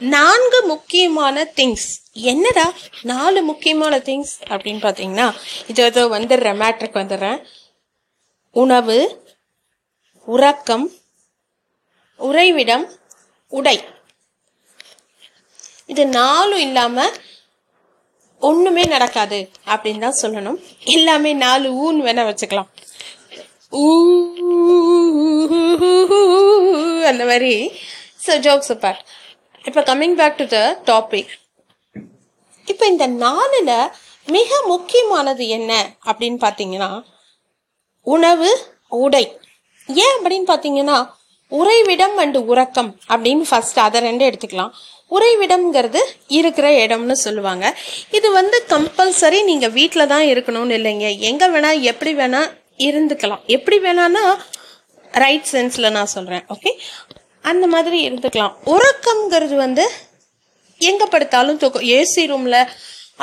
நான்கு முக்கியமான திங்ஸ் என்னடா நாலு முக்கியமான திங்ஸ் அப்படின்னு பார்த்தீங்கன்னா இது ஏதோ வந்துடுறேன் மேட்ருக்கு வந்துடுறேன். உணவு உறக்கம் உறைவிடம் உடை. இது நாலும் இல்லாமல் ஒன்றுமே நடக்காது அப்படின்னு தான் சொல்லணும். எல்லாமே நாலு ஊன் வேணா வச்சுக்கலாம். ஊ அந்த மாதிரி. ஸோ ஜோக்ஸ் பார்ட் இப்போ coming back to the topic இப்போ இந்த நாளில் மிக முக்கியமானது என்ன அப்படின்னு பார்த்தீங்கன்னா உணவு உடை. ஏன் அப்படின்னு பார்த்தீங்கன்னா உறைவிடம் அண்டு உறக்கம் அப்படின்னு ஃபர்ஸ்ட் அதை ரெண்டு எடுத்துக்கலாம். உறைவிடம்ங்கிறது இருக்கிற இடம்னு சொல்லுவாங்க. இது வந்து கம்பல்சரி நீங்கள் வீட்டில் தான் இருக்கணும்னு இல்லைங்க. எங்கே வேணால் எப்படி வேணால் இருந்துக்கலாம். எப்படி வேணான்னா ரைட் சென்ஸில் நான் சொல்கிறேன் ஓகே அந்த மாதிரி இருந்துக்கலாம். உறக்கம்ங்கிறது வந்து எங்கே படுத்தாலும் தூக்கம். ஏசி ரூமில்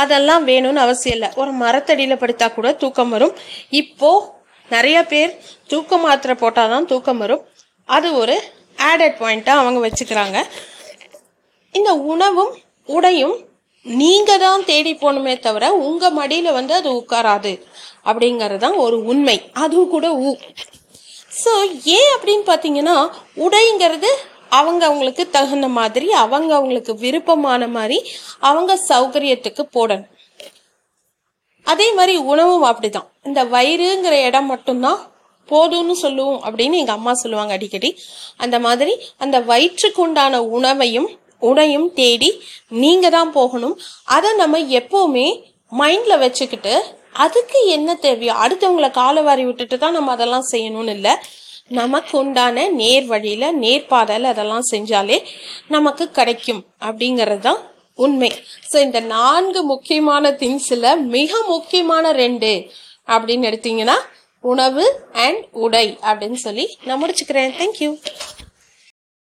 அதெல்லாம் வேணும்னு அவசியம் இல்லை. ஒரு மரத்தடியில் படுத்தா கூட தூக்கம் வரும். இப்போது நிறைய பேர் தூக்க மாத்திரை போட்டால் தான் தூக்கம் வரும். அது ஒரு ஆடட் பாயிண்ட்டாக அவங்க வச்சுக்கிறாங்க. இந்த உணவும் உடையும் நீங்கள் தான் தேடி போகணுமே தவிர உங்கள் மடியில் வந்து அது உட்காராது. அப்படிங்கிறது தான் ஒரு உண்மை. அதுவும் கூட ஊ. ஸோ ஏன் அப்படின்னு பார்த்தீங்கன்னா உடைங்கிறது அவங்க அவங்களுக்கு தகுந்த மாதிரி அவங்க அவங்களுக்கு விருப்பமான மாதிரி அவங்க சௌகரியத்துக்கு போடணும். அதே மாதிரி உணவும் அப்படிதான். இந்த வயிறுங்கிற இடம் மட்டும்தான் போதும்னு சொல்லுவோம் அப்படின்னு எங்கள் அம்மா சொல்லுவாங்க அடிக்கடி. அந்த மாதிரி அந்த வயிற்றுக்கு உண்டான உணவையும் உடையும் தேடி நீங்கள் தான் போகணும். அதை நம்ம எப்போவுமே மைண்டில் வச்சுக்கிட்டு அதுக்கு என்ன தேவையோ அடுத்தவங்களை காலை வாரி விட்டுட்டு தான் நம்ம அதெல்லாம் செய்யணும்னு இல்லை. நமக்கு உண்டான நேர் வழியில நேர்பாதையில் அதெல்லாம் செஞ்சாலே நமக்கு கிடைக்கும் அப்படிங்கிறது தான் உண்மை. ஸோ இந்த நான்கு முக்கியமான திங்ஸில் மிக முக்கியமான ரெண்டு அப்படின்னு எடுத்தீங்கன்னா உணவு அண்ட் உடை அப்படின்னு சொல்லி நான் முடிச்சுக்கிறேன். தேங்க்யூ